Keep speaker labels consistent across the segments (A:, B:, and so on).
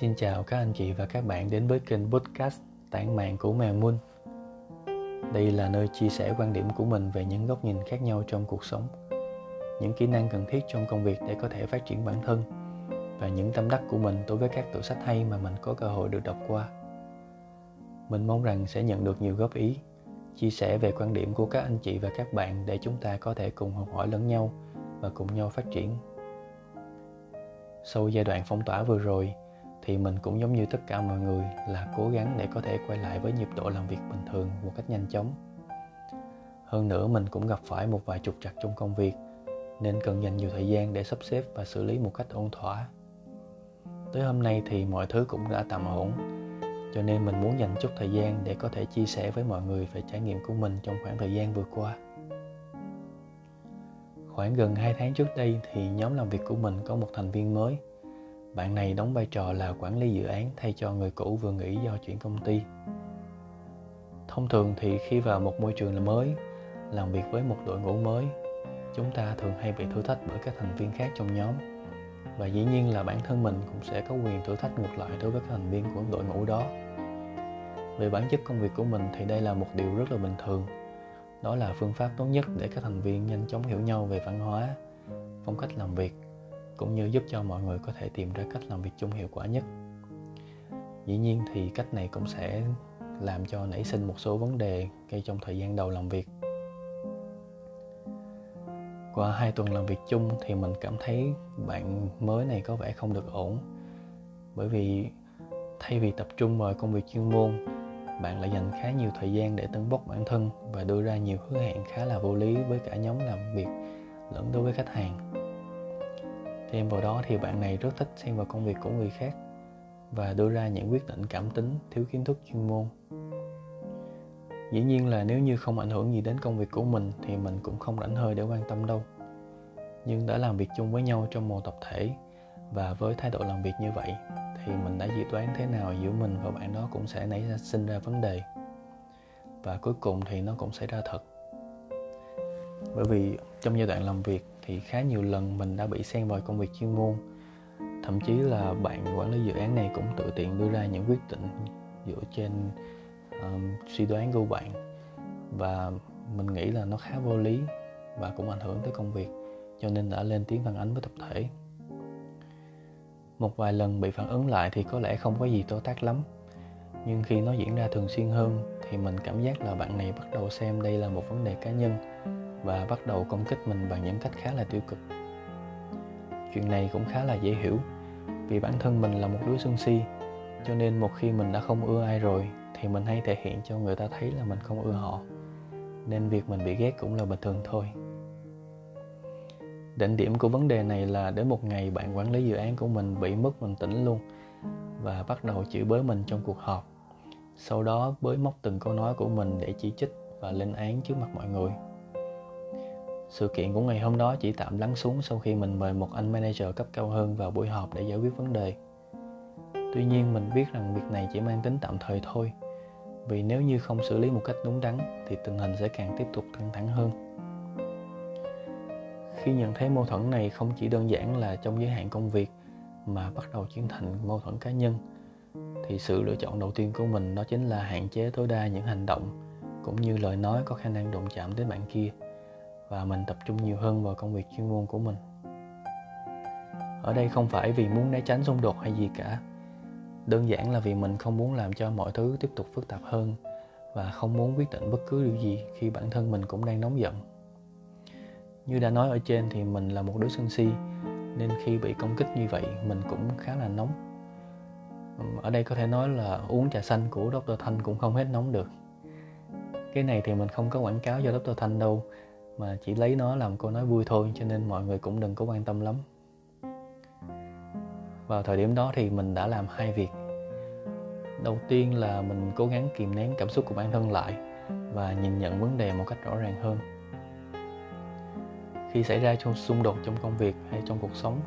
A: Xin chào các anh chị và các bạn đến với kênh podcast Tản mạn của Mèo Moon. Đây là nơi chia sẻ quan điểm của mình về những góc nhìn khác nhau trong cuộc sống, những kỹ năng cần thiết trong công việc để có thể phát triển bản thân và những tâm đắc của mình đối với các tựa sách hay mà mình có cơ hội được đọc qua. Mình mong rằng sẽ nhận được nhiều góp ý, chia sẻ về quan điểm của các anh chị và các bạn để chúng ta có thể cùng học hỏi lẫn nhau và cùng nhau phát triển. Sau giai đoạn phong tỏa vừa rồi, thì mình cũng giống như tất cả mọi người là cố gắng để có thể quay lại với nhịp độ làm việc bình thường một cách nhanh chóng. Hơn nữa, mình cũng gặp phải một vài trục trặc trong công việc, nên cần dành nhiều thời gian để sắp xếp và xử lý một cách ổn thỏa. Tới hôm nay thì mọi thứ cũng đã tạm ổn, cho nên mình muốn dành chút thời gian để có thể chia sẻ với mọi người về trải nghiệm của mình trong khoảng thời gian vừa qua. Khoảng gần 2 tháng trước đây thì nhóm làm việc của mình có một thành viên mới bạn này đóng vai trò là quản lý dự án thay cho người cũ vừa nghỉ do chuyển công ty. Thông thường thì khi vào một môi trường là mới, làm việc với một đội ngũ mới, chúng ta thường hay bị thử thách bởi các thành viên khác trong nhóm. Và dĩ nhiên là bản thân mình cũng sẽ có quyền thử thách ngược lại đối với các thành viên của đội ngũ đó. Về bản chất công việc của mình thì đây là một điều rất là bình thường. Đó là phương pháp tốt nhất để các thành viên nhanh chóng hiểu nhau về văn hóa, phong cách làm việc cũng như giúp cho mọi người có thể tìm ra cách làm việc chung hiệu quả nhất. Dĩ nhiên thì cách này cũng sẽ làm cho nảy sinh một số vấn đề ngay trong thời gian đầu làm việc. Qua hai tuần làm việc chung thì mình cảm thấy bạn mới này có vẻ không được ổn. Bởi vì thay vì tập trung vào công việc chuyên môn, bạn lại dành khá nhiều thời gian để tấn bốc bản thân và đưa ra nhiều hứa hẹn khá là vô lý với cả nhóm làm việc lẫn đối với khách hàng thêm vào đó thì bạn này rất thích xen vào công việc của người khác và đưa ra những quyết định cảm tính, thiếu kiến thức chuyên môn. Dĩ nhiên là nếu như không ảnh hưởng gì đến công việc của mình thì mình cũng không rảnh hơi để quan tâm đâu. Nhưng đã làm việc chung với nhau trong một tập thể và với thái độ làm việc như vậy thì mình đã dự đoán thế nào giữa mình và bạn đó cũng sẽ nảy ra sinh ra vấn đề. Và cuối cùng thì nó cũng xảy ra thật. Bởi vì trong giai đoạn làm việc thì khá nhiều lần mình đã bị xen vào công việc chuyên môn. Thậm chí là bạn quản lý dự án này cũng tự tiện đưa ra những quyết định dựa trên um, suy đoán của bạn. Và mình nghĩ là nó khá vô lý và cũng ảnh hưởng tới công việc cho nên đã lên tiếng phản ánh với tập thể. Một vài lần bị phản ứng lại thì có lẽ không có gì to tác lắm nhưng khi nó diễn ra thường xuyên hơn thì mình cảm giác là bạn này bắt đầu xem đây là một vấn đề cá nhân và bắt đầu công kích mình bằng những cách khá là tiêu cực. Chuyện này cũng khá là dễ hiểu, vì bản thân mình là một đứa sân si, cho nên một khi mình đã không ưa ai rồi, thì mình hay thể hiện cho người ta thấy là mình không ưa họ, nên việc mình bị ghét cũng là bình thường thôi. Đỉnh điểm của vấn đề này là đến một ngày bạn quản lý dự án của mình bị mất bình tĩnh luôn và bắt đầu chửi bới mình trong cuộc họp. Sau đó bới móc từng câu nói của mình để chỉ trích và lên án trước mặt mọi người sự kiện của ngày hôm đó chỉ tạm lắng xuống sau khi mình mời một anh manager cấp cao hơn vào buổi họp để giải quyết vấn đề. Tuy nhiên, mình biết rằng việc này chỉ mang tính tạm thời thôi. Vì nếu như không xử lý một cách đúng đắn thì tình hình sẽ càng tiếp tục căng thẳng hơn. Khi nhận thấy mâu thuẫn này không chỉ đơn giản là trong giới hạn công việc mà bắt đầu chuyển thành mâu thuẫn cá nhân, thì sự lựa chọn đầu tiên của mình đó chính là hạn chế tối đa những hành động cũng như lời nói có khả năng đụng chạm đến bạn kia và mình tập trung nhiều hơn vào công việc chuyên môn của mình ở đây không phải vì muốn né tránh xung đột hay gì cả đơn giản là vì mình không muốn làm cho mọi thứ tiếp tục phức tạp hơn và không muốn quyết định bất cứ điều gì khi bản thân mình cũng đang nóng giận như đã nói ở trên thì mình là một đứa sân si, nên khi bị công kích như vậy, mình cũng khá là nóng ở đây có thể nói là uống trà xanh của Dr. Thanh cũng không hết nóng được cái này thì mình không có quảng cáo cho Dr. Thanh đâu mà chỉ lấy nó làm câu nói vui thôi, cho nên mọi người cũng đừng có quan tâm lắm. Vào thời điểm đó thì mình đã làm hai việc. Đầu tiên là mình cố gắng kìm nén cảm xúc của bản thân lại và nhìn nhận vấn đề một cách rõ ràng hơn. Khi xảy ra trong xung đột trong công việc hay trong cuộc sống,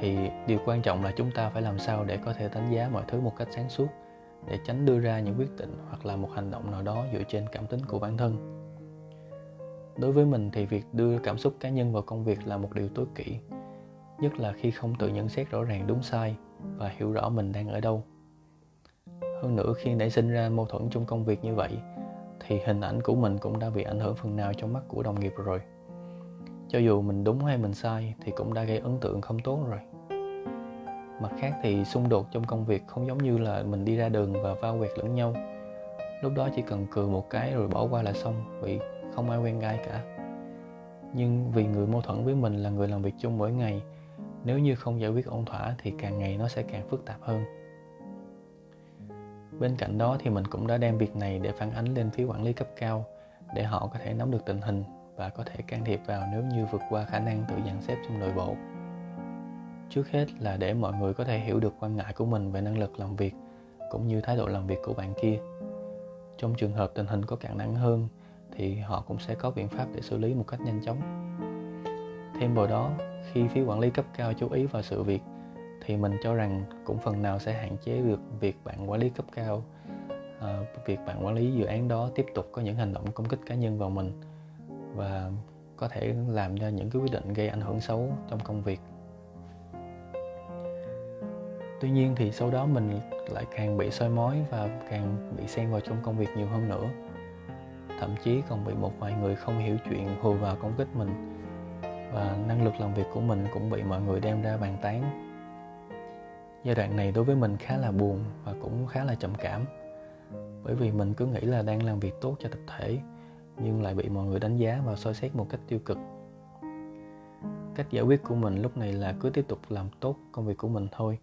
A: thì điều quan trọng là chúng ta phải làm sao để có thể đánh giá mọi thứ một cách sáng suốt, để tránh đưa ra những quyết định hoặc là một hành động nào đó dựa trên cảm tính của bản thân đối với mình thì việc đưa cảm xúc cá nhân vào công việc là một điều tối kỵ, nhất là khi không tự nhận xét rõ ràng đúng sai và hiểu rõ mình đang ở đâu. Hơn nữa, khi nảy sinh ra mâu thuẫn trong công việc như vậy, thì hình ảnh của mình cũng đã bị ảnh hưởng phần nào trong mắt của đồng nghiệp rồi. Cho dù mình đúng hay mình sai thì cũng đã gây ấn tượng không tốt rồi. Mặt khác thì xung đột trong công việc không giống như là mình đi ra đường và va quẹt lẫn nhau. Lúc đó chỉ cần cười một cái rồi bỏ qua là xong vì không ai quen ai cả. Nhưng vì người mâu thuẫn với mình là người làm việc chung mỗi ngày, nếu như không giải quyết ổn thỏa thì càng ngày nó sẽ càng phức tạp hơn. Bên cạnh đó thì mình cũng đã đem việc này để phản ánh lên phía quản lý cấp cao để họ có thể nắm được tình hình và có thể can thiệp vào nếu như vượt qua khả năng tự dàn xếp trong nội bộ. Trước hết là để mọi người có thể hiểu được quan ngại của mình về năng lực làm việc cũng như thái độ làm việc của bạn kia. Trong trường hợp tình hình có càng nặng hơn thì họ cũng sẽ có biện pháp để xử lý một cách nhanh chóng. Thêm vào đó khi phía quản lý cấp cao chú ý vào sự việc thì mình cho rằng cũng phần nào sẽ hạn chế được việc bạn quản lý cấp cao à, việc bạn quản lý dự án đó tiếp tục có những hành động công kích cá nhân vào mình và có thể làm ra những cái quyết định gây ảnh hưởng xấu trong công việc. Tuy nhiên thì sau đó mình lại càng bị soi mói và càng bị xen vào trong công việc nhiều hơn nữa thậm chí còn bị một vài người không hiểu chuyện hùa vào công kích mình. Và năng lực làm việc của mình cũng bị mọi người đem ra bàn tán. Giai đoạn này đối với mình khá là buồn và cũng khá là trầm cảm. Bởi vì mình cứ nghĩ là đang làm việc tốt cho tập thể, nhưng lại bị mọi người đánh giá và soi xét một cách tiêu cực. Cách giải quyết của mình lúc này là cứ tiếp tục làm tốt công việc của mình thôi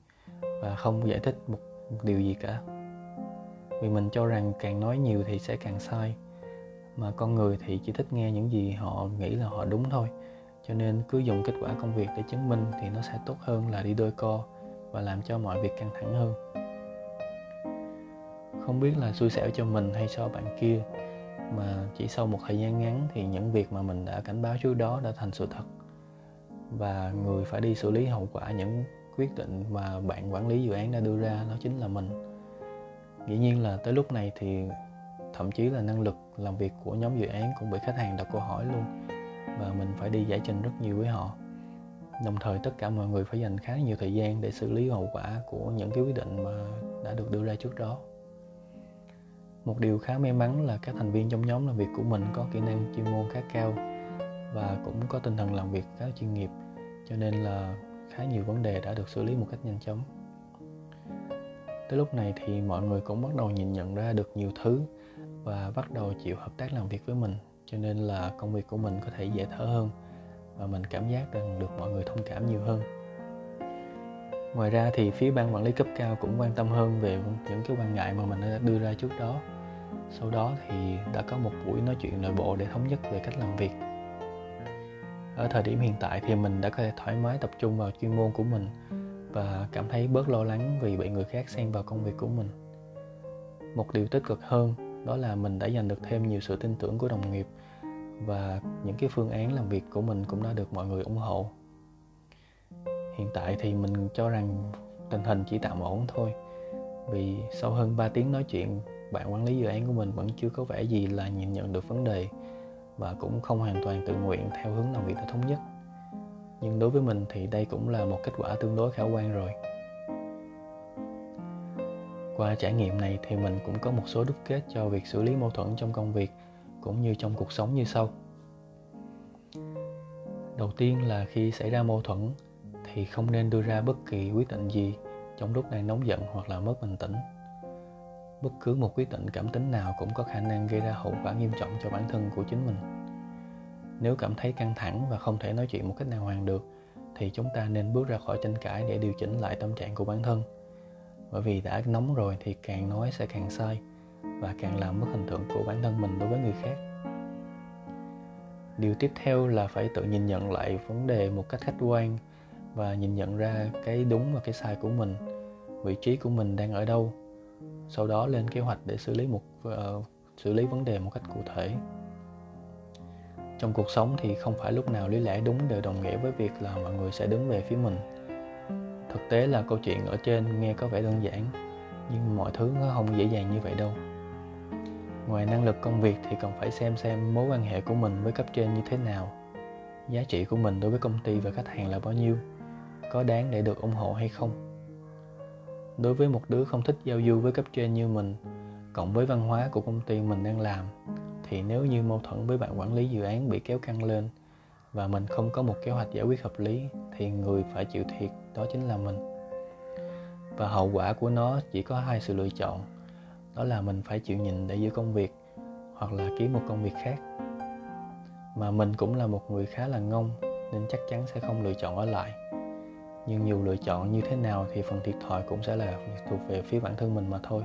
A: và không giải thích một điều gì cả. Vì mình cho rằng càng nói nhiều thì sẽ càng sai mà con người thì chỉ thích nghe những gì họ nghĩ là họ đúng thôi. Cho nên cứ dùng kết quả công việc để chứng minh thì nó sẽ tốt hơn là đi đôi co và làm cho mọi việc căng thẳng hơn. Không biết là xui xẻo cho mình hay cho bạn kia, mà chỉ sau một thời gian ngắn thì những việc mà mình đã cảnh báo trước đó đã thành sự thật. Và người phải đi xử lý hậu quả những quyết định mà bạn quản lý dự án đã đưa ra, đó chính là mình. Dĩ nhiên là tới lúc này thì thậm chí là năng lực làm việc của nhóm dự án cũng bị khách hàng đặt câu hỏi luôn. Và mình phải đi giải trình rất nhiều với họ. Đồng thời tất cả mọi người phải dành khá nhiều thời gian để xử lý hậu quả của những cái quyết định mà đã được đưa ra trước đó. Một điều khá may mắn là các thành viên trong nhóm làm việc của mình có kỹ năng chuyên môn khá cao và cũng có tinh thần làm việc khá chuyên nghiệp, cho nên là khá nhiều vấn đề đã được xử lý một cách nhanh chóng. Tới lúc này thì mọi người cũng bắt đầu nhìn nhận ra được nhiều thứ và bắt đầu chịu hợp tác làm việc với mình. Cho nên là công việc của mình có thể dễ thở hơn và mình cảm giác rằng được mọi người thông cảm nhiều hơn. Ngoài ra thì phía ban quản lý cấp cao cũng quan tâm hơn về những cái quan ngại mà mình đã đưa ra trước đó. Sau đó thì đã có một buổi nói chuyện nội bộ để thống nhất về cách làm việc. Ở thời điểm hiện tại thì mình đã có thể thoải mái tập trung vào chuyên môn của mình và cảm thấy bớt lo lắng vì bị người khác xen vào công việc của mình. Một điều tích cực hơn đó là mình đã giành được thêm nhiều sự tin tưởng của đồng nghiệp và những cái phương án làm việc của mình cũng đã được mọi người ủng hộ. Hiện tại thì mình cho rằng tình hình chỉ tạm ổn thôi, vì sau hơn 3 tiếng nói chuyện, bạn quản lý dự án của mình vẫn chưa có vẻ gì là nhìn nhận được vấn đề và cũng không hoàn toàn tự nguyện theo hướng làm việc đã thống nhất. Nhưng đối với mình thì đây cũng là một kết quả tương đối khả quan rồi qua trải nghiệm này thì mình cũng có một số đúc kết cho việc xử lý mâu thuẫn trong công việc cũng như trong cuộc sống như sau. Đầu tiên là khi xảy ra mâu thuẫn thì không nên đưa ra bất kỳ quyết định gì trong lúc đang nóng giận hoặc là mất bình tĩnh. Bất cứ một quyết định cảm tính nào cũng có khả năng gây ra hậu quả nghiêm trọng cho bản thân của chính mình. Nếu cảm thấy căng thẳng và không thể nói chuyện một cách nào hoàn được thì chúng ta nên bước ra khỏi tranh cãi để điều chỉnh lại tâm trạng của bản thân bởi vì đã nóng rồi thì càng nói sẽ càng sai và càng làm mất hình tượng của bản thân mình đối với người khác. Điều tiếp theo là phải tự nhìn nhận lại vấn đề một cách khách quan và nhìn nhận ra cái đúng và cái sai của mình vị trí của mình đang ở đâu sau đó lên kế hoạch để xử lý một uh, xử lý vấn đề một cách cụ thể. Trong cuộc sống thì không phải lúc nào lý lẽ đúng đều đồng nghĩa với việc là mọi người sẽ đứng về phía mình thực tế là câu chuyện ở trên nghe có vẻ đơn giản, nhưng mọi thứ nó không dễ dàng như vậy đâu. Ngoài năng lực công việc thì cần phải xem xem mối quan hệ của mình với cấp trên như thế nào, giá trị của mình đối với công ty và khách hàng là bao nhiêu, có đáng để được ủng hộ hay không. Đối với một đứa không thích giao du với cấp trên như mình, cộng với văn hóa của công ty mình đang làm, thì nếu như mâu thuẫn với bạn quản lý dự án bị kéo căng lên và mình không có một kế hoạch giải quyết hợp lý, thì người phải chịu thiệt đó chính là mình. Và hậu quả của nó chỉ có hai sự lựa chọn. Đó là mình phải chịu nhìn để giữ công việc, hoặc là kiếm một công việc khác. Mà mình cũng là một người khá là ngông, nên chắc chắn sẽ không lựa chọn ở lại. Nhưng dù lựa chọn như thế nào thì phần thiệt thòi cũng sẽ là thuộc về phía bản thân mình mà thôi.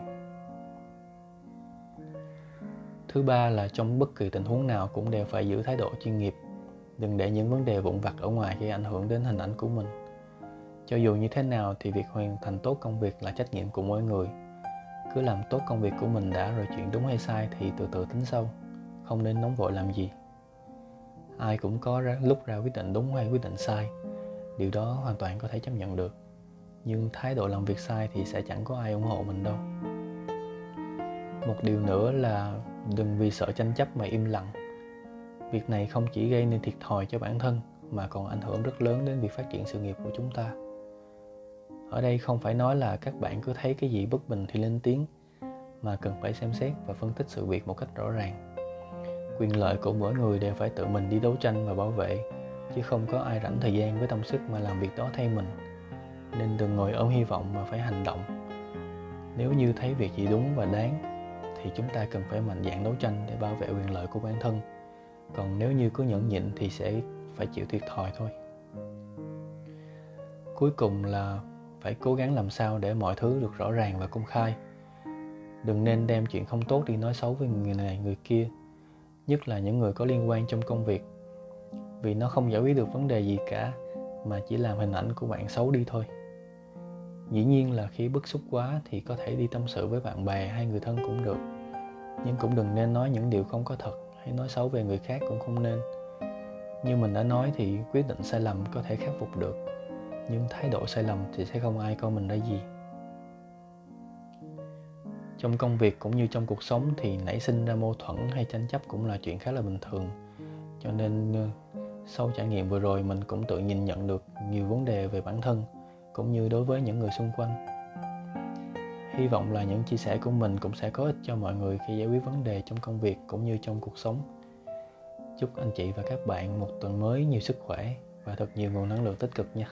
A: Thứ ba là trong bất kỳ tình huống nào cũng đều phải giữ thái độ chuyên nghiệp. Đừng để những vấn đề vụn vặt ở ngoài gây ảnh hưởng đến hình ảnh của mình cho dù như thế nào thì việc hoàn thành tốt công việc là trách nhiệm của mỗi người. Cứ làm tốt công việc của mình đã rồi chuyện đúng hay sai thì từ từ tính sau không nên nóng vội làm gì. Ai cũng có ra, lúc ra quyết định đúng hay quyết định sai điều đó hoàn toàn có thể chấp nhận được. Nhưng thái độ làm việc sai thì sẽ chẳng có ai ủng hộ mình đâu. Một điều nữa là đừng vì sợ tranh chấp mà im lặng. Việc này không chỉ gây nên thiệt thòi cho bản thân mà còn ảnh hưởng rất lớn đến việc phát triển sự nghiệp của chúng ta ở đây không phải nói là các bạn cứ thấy cái gì bất bình thì lên tiếng, mà cần phải xem xét và phân tích sự việc một cách rõ ràng. Quyền lợi của mỗi người đều phải tự mình đi đấu tranh và bảo vệ, chứ không có ai rảnh thời gian với tâm sức mà làm việc đó thay mình. Nên đừng ngồi ôm hy vọng mà phải hành động. Nếu như thấy việc gì đúng và đáng, thì chúng ta cần phải mạnh dạn đấu tranh để bảo vệ quyền lợi của bản thân. Còn nếu như cứ nhẫn nhịn thì sẽ phải chịu thiệt thòi thôi. Cuối cùng là phải cố gắng làm sao để mọi thứ được rõ ràng và công khai. Đừng nên đem chuyện không tốt đi nói xấu với người này, người kia, nhất là những người có liên quan trong công việc. Vì nó không giải quyết được vấn đề gì cả, mà chỉ làm hình ảnh của bạn xấu đi thôi. Dĩ nhiên là khi bức xúc quá thì có thể đi tâm sự với bạn bè hay người thân cũng được. Nhưng cũng đừng nên nói những điều không có thật hay nói xấu về người khác cũng không nên. Như mình đã nói thì quyết định sai lầm có thể khắc phục được nhưng thái độ sai lầm thì sẽ không ai coi mình ra gì. Trong công việc cũng như trong cuộc sống thì nảy sinh ra mâu thuẫn hay tranh chấp cũng là chuyện khá là bình thường. Cho nên ờ, sau trải nghiệm vừa rồi mình cũng tự nhìn nhận được nhiều vấn đề về bản thân cũng như đối với những người xung quanh. Hy vọng là những chia sẻ của mình cũng sẽ có ích cho mọi người khi giải quyết vấn đề trong công việc cũng như trong cuộc sống. Chúc anh chị và các bạn một tuần mới nhiều sức khỏe và thật nhiều nguồn năng lượng tích cực nha.